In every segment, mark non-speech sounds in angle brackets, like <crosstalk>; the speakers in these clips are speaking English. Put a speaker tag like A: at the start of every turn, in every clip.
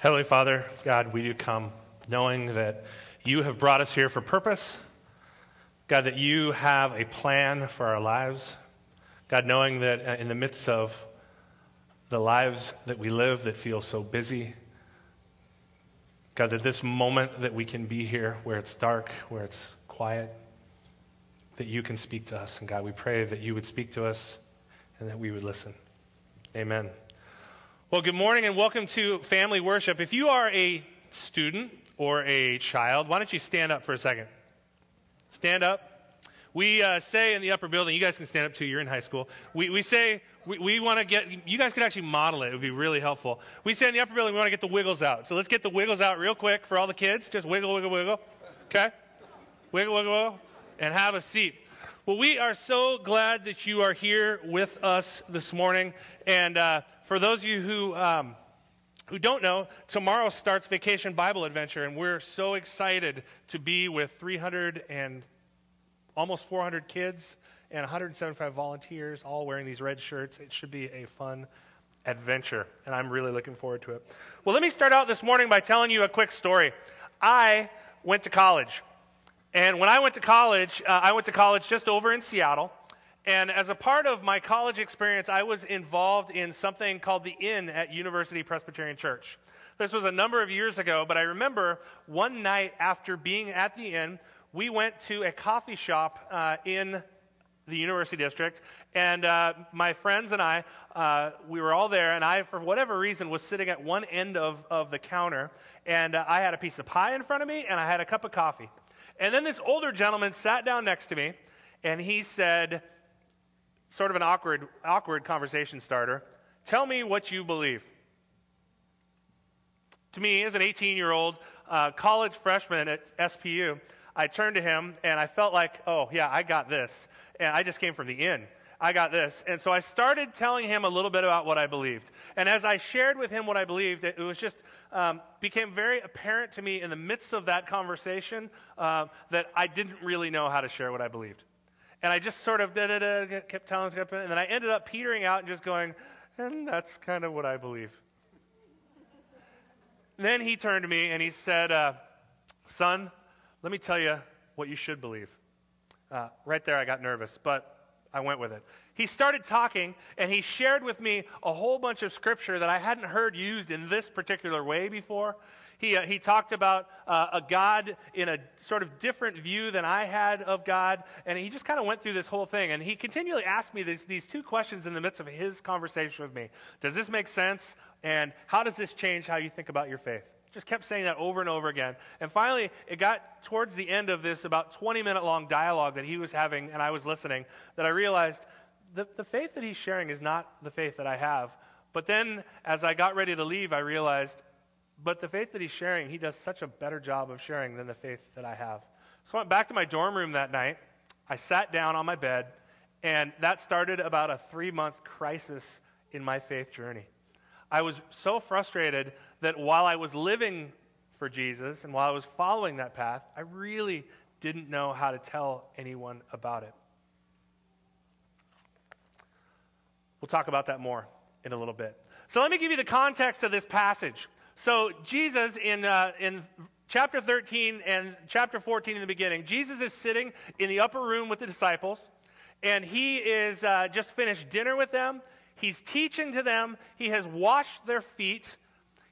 A: Heavenly Father, God, we do come knowing that you have brought us here for purpose. God, that you have a plan for our lives. God, knowing that uh, in the midst of the lives that we live that feel so busy, God, that this moment that we can be here where it's dark, where it's quiet, that you can speak to us. And God, we pray that you would speak to us and that we would listen. Amen. Well, good morning and welcome to family worship. If you are a student or a child, why don't you stand up for a second? Stand up. We uh, say in the upper building, you guys can stand up too, you're in high school. We, we say, we, we want to get, you guys could actually model it, it would be really helpful. We say in the upper building, we want to get the wiggles out. So let's get the wiggles out real quick for all the kids. Just wiggle, wiggle, wiggle. Okay? Wiggle, wiggle, wiggle. And have a seat. Well, we are so glad that you are here with us this morning. And uh, for those of you who, um, who don't know, tomorrow starts Vacation Bible Adventure, and we're so excited to be with 300 and almost 400 kids and 175 volunteers, all wearing these red shirts. It should be a fun adventure, and I'm really looking forward to it. Well, let me start out this morning by telling you a quick story. I went to college. And when I went to college, uh, I went to college just over in Seattle. And as a part of my college experience, I was involved in something called the Inn at University Presbyterian Church. This was a number of years ago, but I remember one night after being at the Inn, we went to a coffee shop uh, in the University District, and uh, my friends and I, uh, we were all there, and I, for whatever reason, was sitting at one end of, of the counter, and uh, I had a piece of pie in front of me, and I had a cup of coffee. And then this older gentleman sat down next to me and he said, sort of an awkward, awkward conversation starter, tell me what you believe. To me, as an 18 year old uh, college freshman at SPU, I turned to him and I felt like, oh, yeah, I got this. And I just came from the inn. I got this. And so I started telling him a little bit about what I believed. And as I shared with him what I believed, it, was just um, became very apparent to me in the midst of that conversation uh, that I didn't really know how to share what I believed. And I just sort of kept telling him, and then I ended up petering out and just going, and that's kind of what I believe. then he turned to me and he said, uh, Son, let me tell you what you should believe. Uh, right there, I got nervous, but I went with it. He started talking, and he shared with me a whole bunch of scripture that I hadn't heard used in this particular way before. He, uh, he talked about uh, a God in a sort of different view than I had of God, and he just kind of went through this whole thing. And he continually asked me these, these two questions in the midst of his conversation with me Does this make sense? And how does this change how you think about your faith? Just kept saying that over and over again. And finally, it got towards the end of this about 20 minute long dialogue that he was having and I was listening that I realized the, the faith that he's sharing is not the faith that I have. But then as I got ready to leave, I realized, but the faith that he's sharing, he does such a better job of sharing than the faith that I have. So I went back to my dorm room that night. I sat down on my bed, and that started about a three month crisis in my faith journey. I was so frustrated that while I was living for Jesus and while I was following that path, I really didn't know how to tell anyone about it. We'll talk about that more in a little bit. So let me give you the context of this passage. So Jesus in uh, in chapter 13 and chapter 14 in the beginning, Jesus is sitting in the upper room with the disciples, and he is uh, just finished dinner with them. He's teaching to them. He has washed their feet.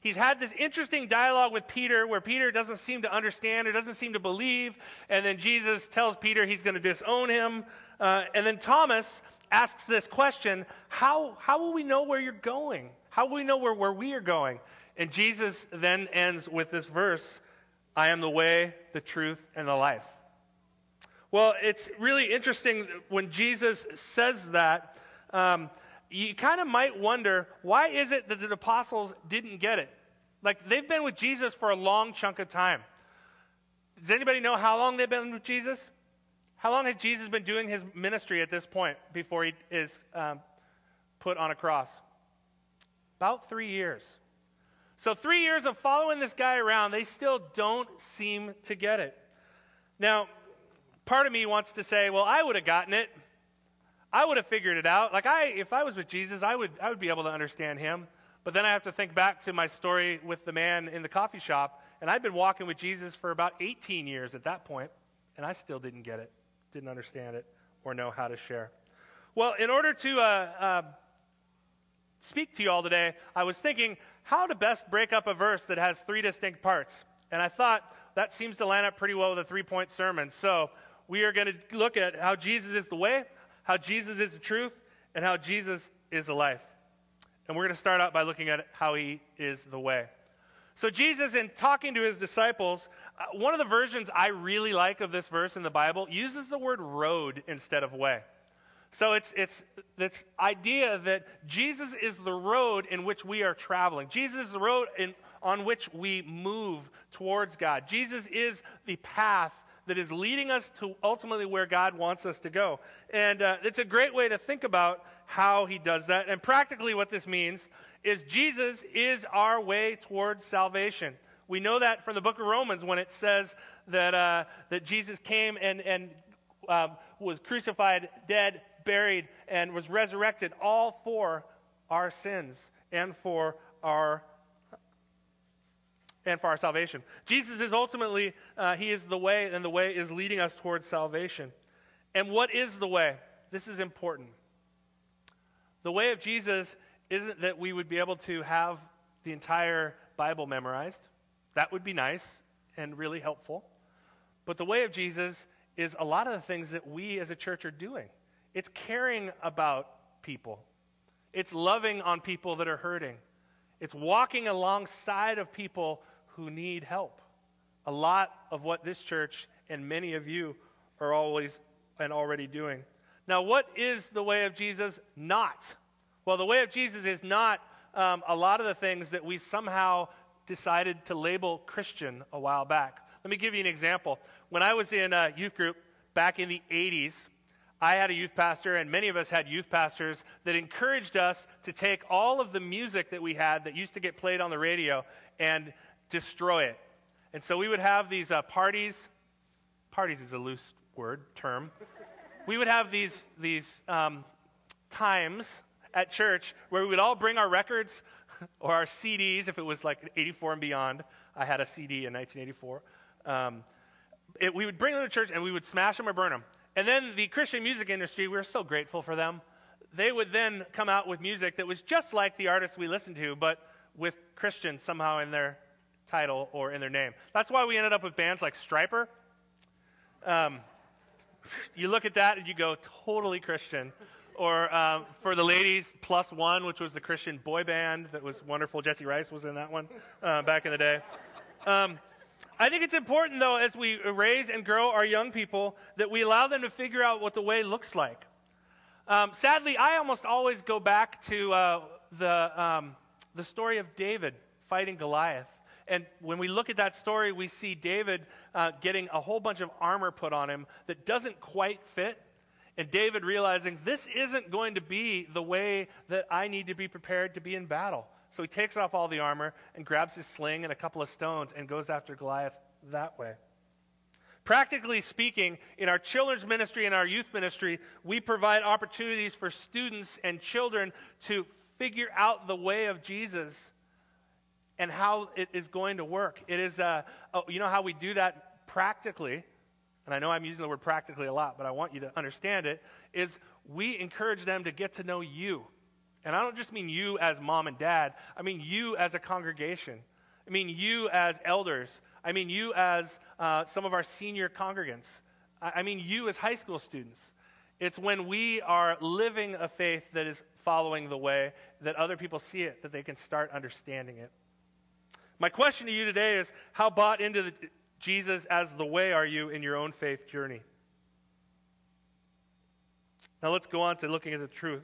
A: He's had this interesting dialogue with Peter where Peter doesn't seem to understand or doesn't seem to believe. And then Jesus tells Peter he's going to disown him. Uh, and then Thomas asks this question how, how will we know where you're going? How will we know where, where we are going? And Jesus then ends with this verse I am the way, the truth, and the life. Well, it's really interesting when Jesus says that. Um, you kind of might wonder why is it that the apostles didn't get it? Like they've been with Jesus for a long chunk of time. Does anybody know how long they've been with Jesus? How long has Jesus been doing his ministry at this point before he is um, put on a cross? About three years. So, three years of following this guy around, they still don't seem to get it. Now, part of me wants to say, well, I would have gotten it. I would have figured it out. Like I, if I was with Jesus, I would, I would be able to understand him. But then I have to think back to my story with the man in the coffee shop, and I'd been walking with Jesus for about 18 years at that point, and I still didn't get it, didn't understand it, or know how to share. Well, in order to uh, uh, speak to you all today, I was thinking how to best break up a verse that has three distinct parts. And I thought that seems to line up pretty well with a three point sermon. So we are going to look at how Jesus is the way, how Jesus is the truth, and how Jesus is the life. And we're going to start out by looking at how he is the way. So, Jesus, in talking to his disciples, uh, one of the versions I really like of this verse in the Bible uses the word road instead of way. So it's, it's this idea that Jesus is the road in which we are traveling. Jesus is the road in, on which we move towards God. Jesus is the path that is leading us to ultimately where God wants us to go. And uh, it's a great way to think about how he does that. And practically, what this means is Jesus is our way towards salvation. We know that from the book of Romans when it says that, uh, that Jesus came and, and um, was crucified, dead, buried, and was resurrected, all for our sins and for our and for our salvation. Jesus is ultimately, uh, He is the way, and the way is leading us towards salvation. And what is the way? This is important. The way of Jesus isn't that we would be able to have the entire Bible memorized. That would be nice and really helpful. But the way of Jesus is a lot of the things that we as a church are doing. It's caring about people, it's loving on people that are hurting, it's walking alongside of people who need help. A lot of what this church and many of you are always and already doing. Now, what is the way of Jesus not? Well, the way of Jesus is not um, a lot of the things that we somehow decided to label Christian a while back. Let me give you an example. When I was in a youth group back in the 80s, I had a youth pastor, and many of us had youth pastors that encouraged us to take all of the music that we had that used to get played on the radio and destroy it. And so we would have these uh, parties. Parties is a loose word, term. we would have these, these um, times at church where we would all bring our records <laughs> or our CDs, if it was like 84 and beyond. I had a CD in 1984. Um, it, we would bring them to church and we would smash them or burn them. And then the Christian music industry, we were so grateful for them. They would then come out with music that was just like the artists we listened to, but with Christians somehow in their title or in their name. That's why we ended up with bands like Stryper. Um, you look at that and you go, totally Christian. Or um, for the ladies, Plus One, which was the Christian boy band that was wonderful. Jesse Rice was in that one uh, back in the day. Um, I think it's important, though, as we raise and grow our young people, that we allow them to figure out what the way looks like. Um, sadly, I almost always go back to uh, the, um, the story of David fighting Goliath. And when we look at that story, we see David uh, getting a whole bunch of armor put on him that doesn't quite fit. And David realizing this isn't going to be the way that I need to be prepared to be in battle. So he takes off all the armor and grabs his sling and a couple of stones and goes after Goliath that way. Practically speaking, in our children's ministry and our youth ministry, we provide opportunities for students and children to figure out the way of Jesus and how it is going to work. It is, uh, oh, you know how we do that practically, and I know I'm using the word practically a lot, but I want you to understand it, is we encourage them to get to know you and I don't just mean you as mom and dad, I mean you as a congregation. I mean you as elders. I mean you as uh, some of our senior congregants. I, I mean you as high school students. It's when we are living a faith that is following the way that other people see it, that they can start understanding it. My question to you today is how bought into the, Jesus as the way are you in your own faith journey? Now let's go on to looking at the truth.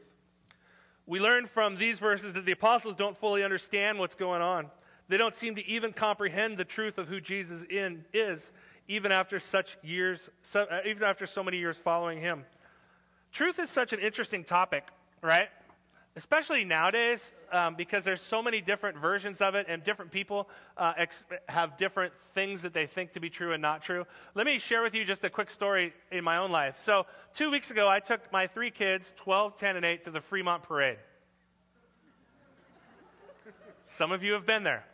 A: We learn from these verses that the apostles don't fully understand what's going on. They don't seem to even comprehend the truth of who Jesus in, is, even after such years, so, uh, even after so many years following him. Truth is such an interesting topic, right? Especially nowadays um, because there's so many different versions of it and different people uh, ex- have different things that they think to be true and not true let me share with you just a quick story in my own life so two weeks ago i took my three kids 12 10 and 8 to the fremont parade Some of you have been there.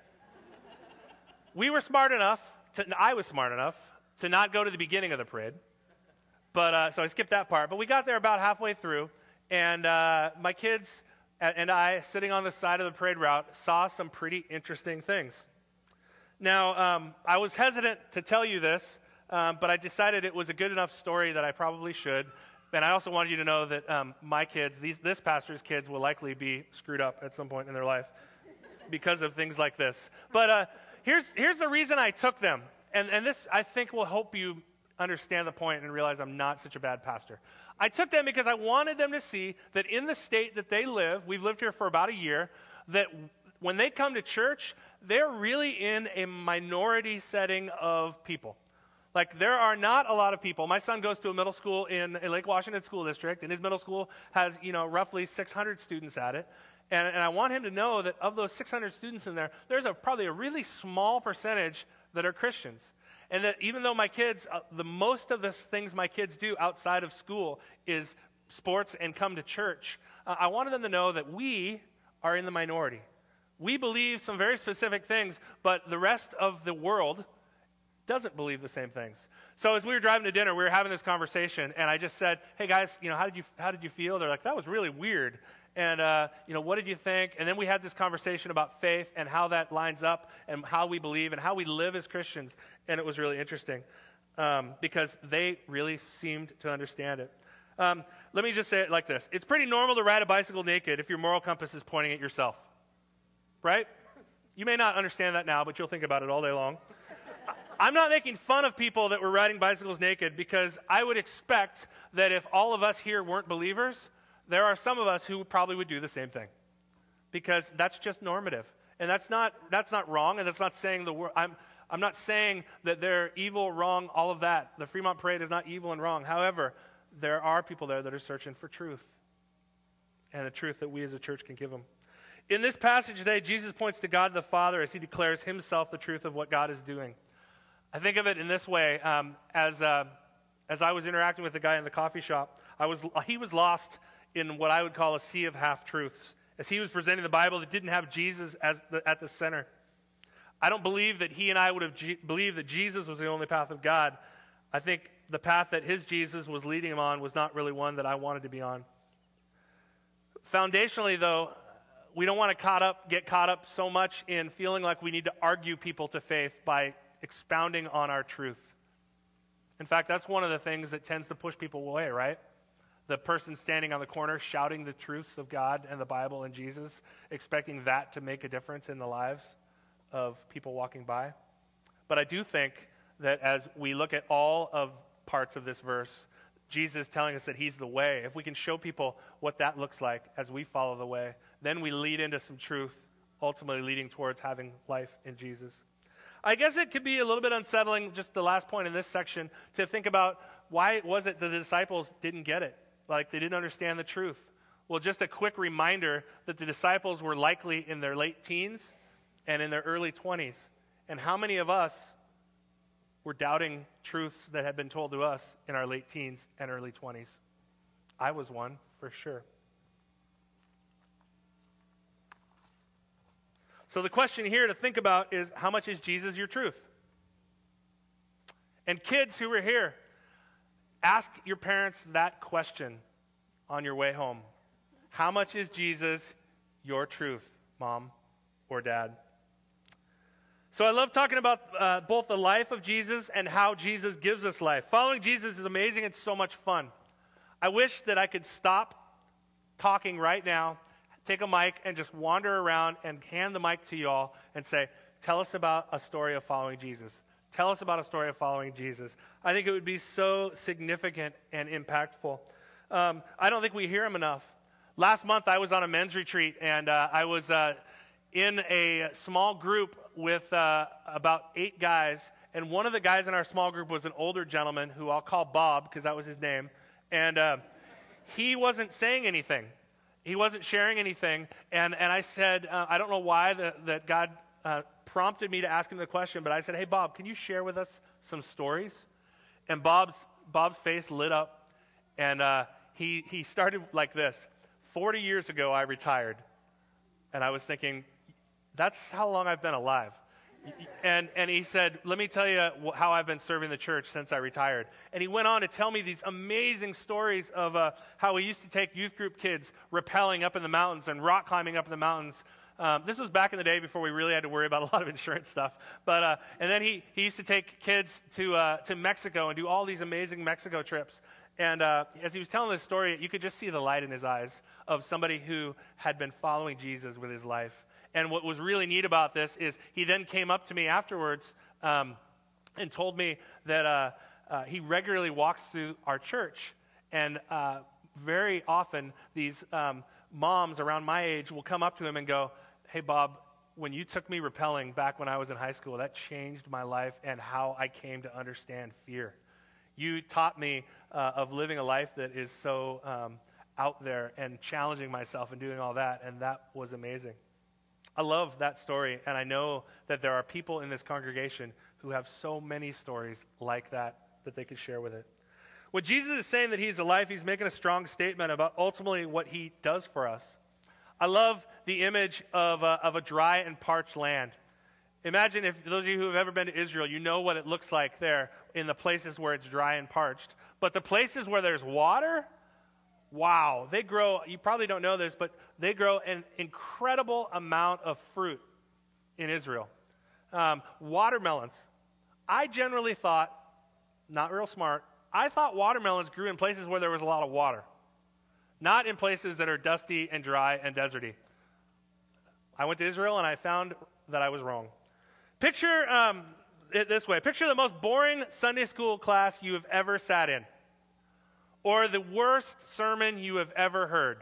A: We were smart enough, to, I was smart enough to not go to the beginning of the parade. But, uh, so I skipped that part. But we got there about halfway through, and uh, my kids and I, sitting on the side of the parade route, saw some pretty interesting things. Now, um, I was hesitant to tell you this, um, but I decided it was a good enough story that I probably should. And I also wanted you to know that um, my kids, these, this pastor's kids, will likely be screwed up at some point in their life because of things like this. But uh, here's, here's the reason I took them. And, and this, I think, will help you understand the point and realize I'm not such a bad pastor. I took them because I wanted them to see that in the state that they live, we've lived here for about a year, that when they come to church, they're really in a minority setting of people. Like, there are not a lot of people. My son goes to a middle school in a Lake Washington School District, and his middle school has, you know, roughly 600 students at it. And, and I want him to know that of those 600 students in there, there's a, probably a really small percentage that are Christians. And that even though my kids, uh, the most of the things my kids do outside of school is sports and come to church, uh, I wanted them to know that we are in the minority. We believe some very specific things, but the rest of the world doesn't believe the same things. So as we were driving to dinner, we were having this conversation, and I just said, "Hey guys, you know, how did you how did you feel?" They're like, "That was really weird." And uh, you know, what did you think? And then we had this conversation about faith and how that lines up, and how we believe, and how we live as Christians. And it was really interesting um, because they really seemed to understand it. Um, let me just say it like this: It's pretty normal to ride a bicycle naked if your moral compass is pointing at yourself, right? You may not understand that now, but you'll think about it all day long. I'm not making fun of people that were riding bicycles naked because I would expect that if all of us here weren't believers, there are some of us who probably would do the same thing because that's just normative. And that's not, that's not wrong, and that's not saying the word. I'm, I'm not saying that they're evil, wrong, all of that. The Fremont Parade is not evil and wrong. However, there are people there that are searching for truth and a truth that we as a church can give them. In this passage today, Jesus points to God the Father as he declares himself the truth of what God is doing. I think of it in this way um, as, uh, as I was interacting with the guy in the coffee shop, I was, he was lost in what I would call a sea of half truths. As he was presenting the Bible that didn't have Jesus the, at the center. I don't believe that he and I would have G- believed that Jesus was the only path of God. I think the path that his Jesus was leading him on was not really one that I wanted to be on. Foundationally, though, we don't want to caught up, get caught up so much in feeling like we need to argue people to faith by expounding on our truth. In fact, that's one of the things that tends to push people away, right? The person standing on the corner shouting the truths of God and the Bible and Jesus, expecting that to make a difference in the lives of people walking by. But I do think that as we look at all of parts of this verse, Jesus telling us that He's the way, if we can show people what that looks like as we follow the way, then we lead into some truth, ultimately leading towards having life in Jesus. I guess it could be a little bit unsettling, just the last point in this section, to think about why was it the disciples didn't get it? Like they didn't understand the truth. Well, just a quick reminder that the disciples were likely in their late teens and in their early 20s. And how many of us were doubting truths that had been told to us in our late teens and early 20s? I was one, for sure. So the question here to think about is how much is Jesus your truth? And kids who are here, ask your parents that question on your way home. How much is Jesus your truth, mom or dad? So I love talking about uh, both the life of Jesus and how Jesus gives us life. Following Jesus is amazing, it's so much fun. I wish that I could stop talking right now take a mic and just wander around and hand the mic to y'all and say, Tell us about a story of following Jesus. Tell us about a story of following Jesus. I think it would be so significant and impactful. Um, I don't think we hear him enough. Last month, I was on a men's retreat, and uh, I was uh, in a small group with uh, about eight guys. And one of the guys in our small group was an older gentleman who I'll call Bob because that was his name. And uh, he wasn't saying anything. He wasn't sharing anything. And, and I said, uh, I don't know why that God uh, prompted me to ask him the question, but I said, Hey, Bob, can you share with us some stories? And Bob's, Bob's face lit up, and uh, he, he started like this 40 years ago, I retired. And I was thinking, That's how long I've been alive. And, and he said, Let me tell you how I've been serving the church since I retired. And he went on to tell me these amazing stories of uh, how he used to take youth group kids rappelling up in the mountains and rock climbing up in the mountains. Um, this was back in the day before we really had to worry about a lot of insurance stuff. But, uh, and then he, he used to take kids to, uh, to Mexico and do all these amazing Mexico trips. And uh, as he was telling this story, you could just see the light in his eyes of somebody who had been following Jesus with his life. And what was really neat about this is he then came up to me afterwards um, and told me that uh, uh, he regularly walks through our church. And uh, very often, these um, moms around my age will come up to him and go, Hey, Bob, when you took me rappelling back when I was in high school, that changed my life and how I came to understand fear. You taught me uh, of living a life that is so um, out there and challenging myself and doing all that, and that was amazing. I love that story, and I know that there are people in this congregation who have so many stories like that that they could share with it. What Jesus is saying that he's alive, he's making a strong statement about ultimately what he does for us. I love the image of a, of a dry and parched land. Imagine if those of you who have ever been to Israel, you know what it looks like there in the places where it's dry and parched. But the places where there's water, wow, they grow, you probably don't know this, but they grow an incredible amount of fruit in Israel. Um, watermelons. I generally thought, not real smart, I thought watermelons grew in places where there was a lot of water, not in places that are dusty and dry and deserty. I went to Israel and I found that I was wrong. Picture um, it this way picture the most boring Sunday school class you have ever sat in, or the worst sermon you have ever heard.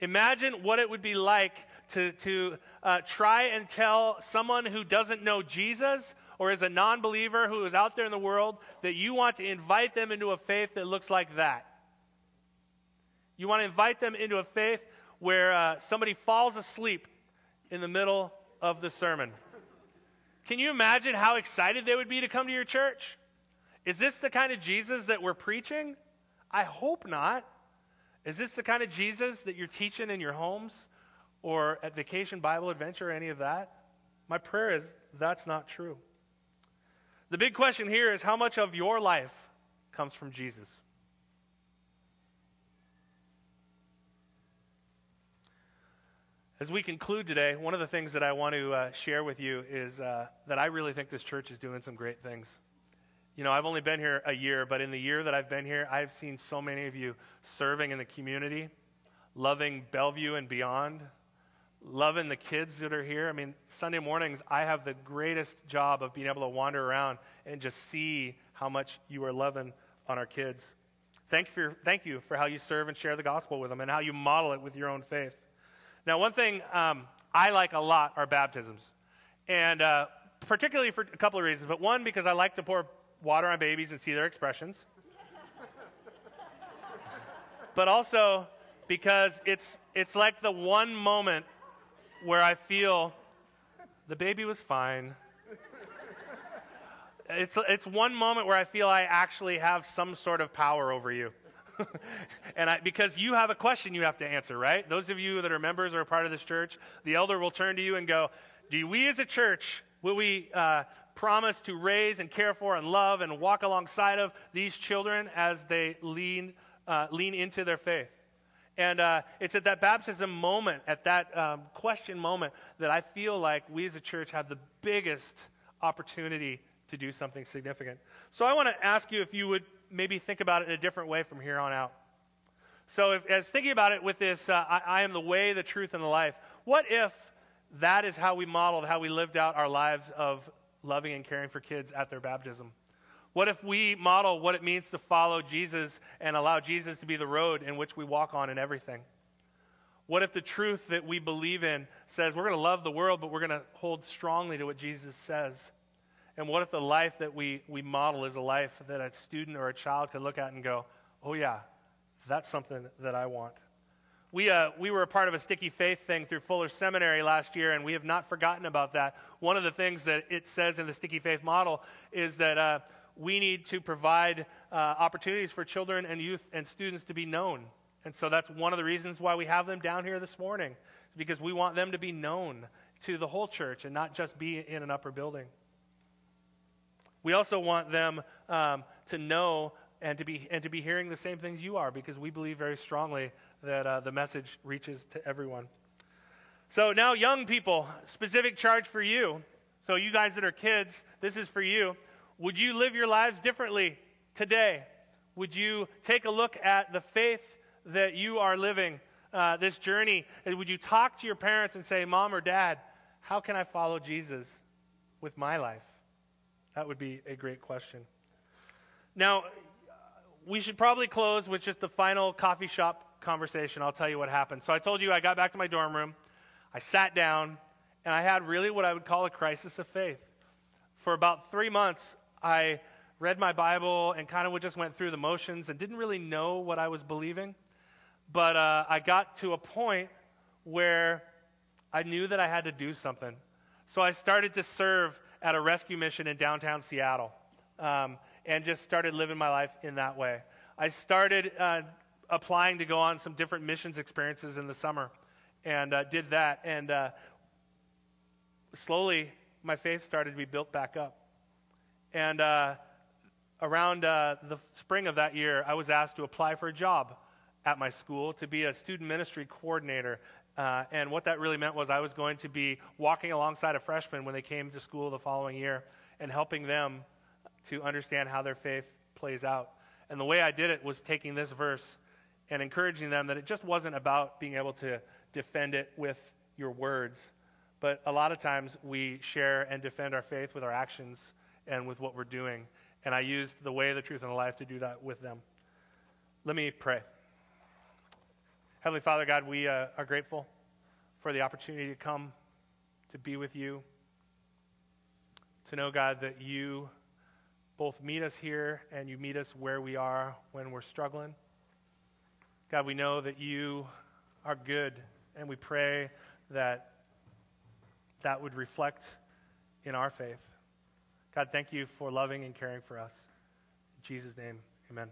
A: Imagine what it would be like to, to uh, try and tell someone who doesn't know Jesus or is a non believer who is out there in the world that you want to invite them into a faith that looks like that. You want to invite them into a faith where uh, somebody falls asleep in the middle of the sermon. Can you imagine how excited they would be to come to your church? Is this the kind of Jesus that we're preaching? I hope not. Is this the kind of Jesus that you're teaching in your homes or at Vacation Bible Adventure or any of that? My prayer is that's not true. The big question here is how much of your life comes from Jesus? As we conclude today, one of the things that I want to uh, share with you is uh, that I really think this church is doing some great things. You know, I've only been here a year, but in the year that I've been here, I've seen so many of you serving in the community, loving Bellevue and beyond, loving the kids that are here. I mean, Sunday mornings, I have the greatest job of being able to wander around and just see how much you are loving on our kids. Thank you for, thank you for how you serve and share the gospel with them and how you model it with your own faith. Now, one thing um, I like a lot are baptisms, and uh, particularly for a couple of reasons. But one, because I like to pour water on babies and see their expressions. <laughs> but also because it's, it's like the one moment where I feel the baby was fine. It's, it's one moment where I feel I actually have some sort of power over you. <laughs> and I, because you have a question you have to answer, right? Those of you that are members or a part of this church, the elder will turn to you and go, Do we as a church, will we uh, promise to raise and care for and love and walk alongside of these children as they lean, uh, lean into their faith? And uh, it's at that baptism moment, at that um, question moment, that I feel like we as a church have the biggest opportunity to do something significant. So I want to ask you if you would maybe think about it in a different way from here on out. So, if, as thinking about it with this, uh, I, I am the way, the truth, and the life, what if that is how we modeled, how we lived out our lives of loving and caring for kids at their baptism? What if we model what it means to follow Jesus and allow Jesus to be the road in which we walk on in everything? What if the truth that we believe in says we're going to love the world, but we're going to hold strongly to what Jesus says? And what if the life that we, we model is a life that a student or a child could look at and go, oh, yeah, that's something that I want? We, uh, we were a part of a sticky faith thing through Fuller Seminary last year, and we have not forgotten about that. One of the things that it says in the sticky faith model is that uh, we need to provide uh, opportunities for children and youth and students to be known. And so that's one of the reasons why we have them down here this morning, because we want them to be known to the whole church and not just be in an upper building. We also want them um, to know and to, be, and to be hearing the same things you are because we believe very strongly that uh, the message reaches to everyone. So, now, young people, specific charge for you. So, you guys that are kids, this is for you. Would you live your lives differently today? Would you take a look at the faith that you are living, uh, this journey? And would you talk to your parents and say, Mom or Dad, how can I follow Jesus with my life? That would be a great question. Now, we should probably close with just the final coffee shop conversation. I'll tell you what happened. So I told you I got back to my dorm room, I sat down, and I had really what I would call a crisis of faith. For about three months, I read my Bible and kind of just went through the motions and didn't really know what I was believing. But uh, I got to a point where I knew that I had to do something. So I started to serve at a rescue mission in downtown Seattle um, and just started living my life in that way. I started uh, applying to go on some different missions experiences in the summer and uh, did that. And uh, slowly, my faith started to be built back up. And uh, around uh, the spring of that year, I was asked to apply for a job at my school to be a student ministry coordinator uh, and what that really meant was I was going to be walking alongside a freshman when they came to school the following year and helping them to understand how their faith plays out. And the way I did it was taking this verse and encouraging them that it just wasn't about being able to defend it with your words, but a lot of times we share and defend our faith with our actions and with what we're doing. And I used the way, the truth, and the life to do that with them. Let me pray. Heavenly Father, God, we uh, are grateful for the opportunity to come to be with you, to know, God, that you both meet us here and you meet us where we are when we're struggling. God, we know that you are good, and we pray that that would reflect in our faith. God, thank you for loving and caring for us. In Jesus' name, amen.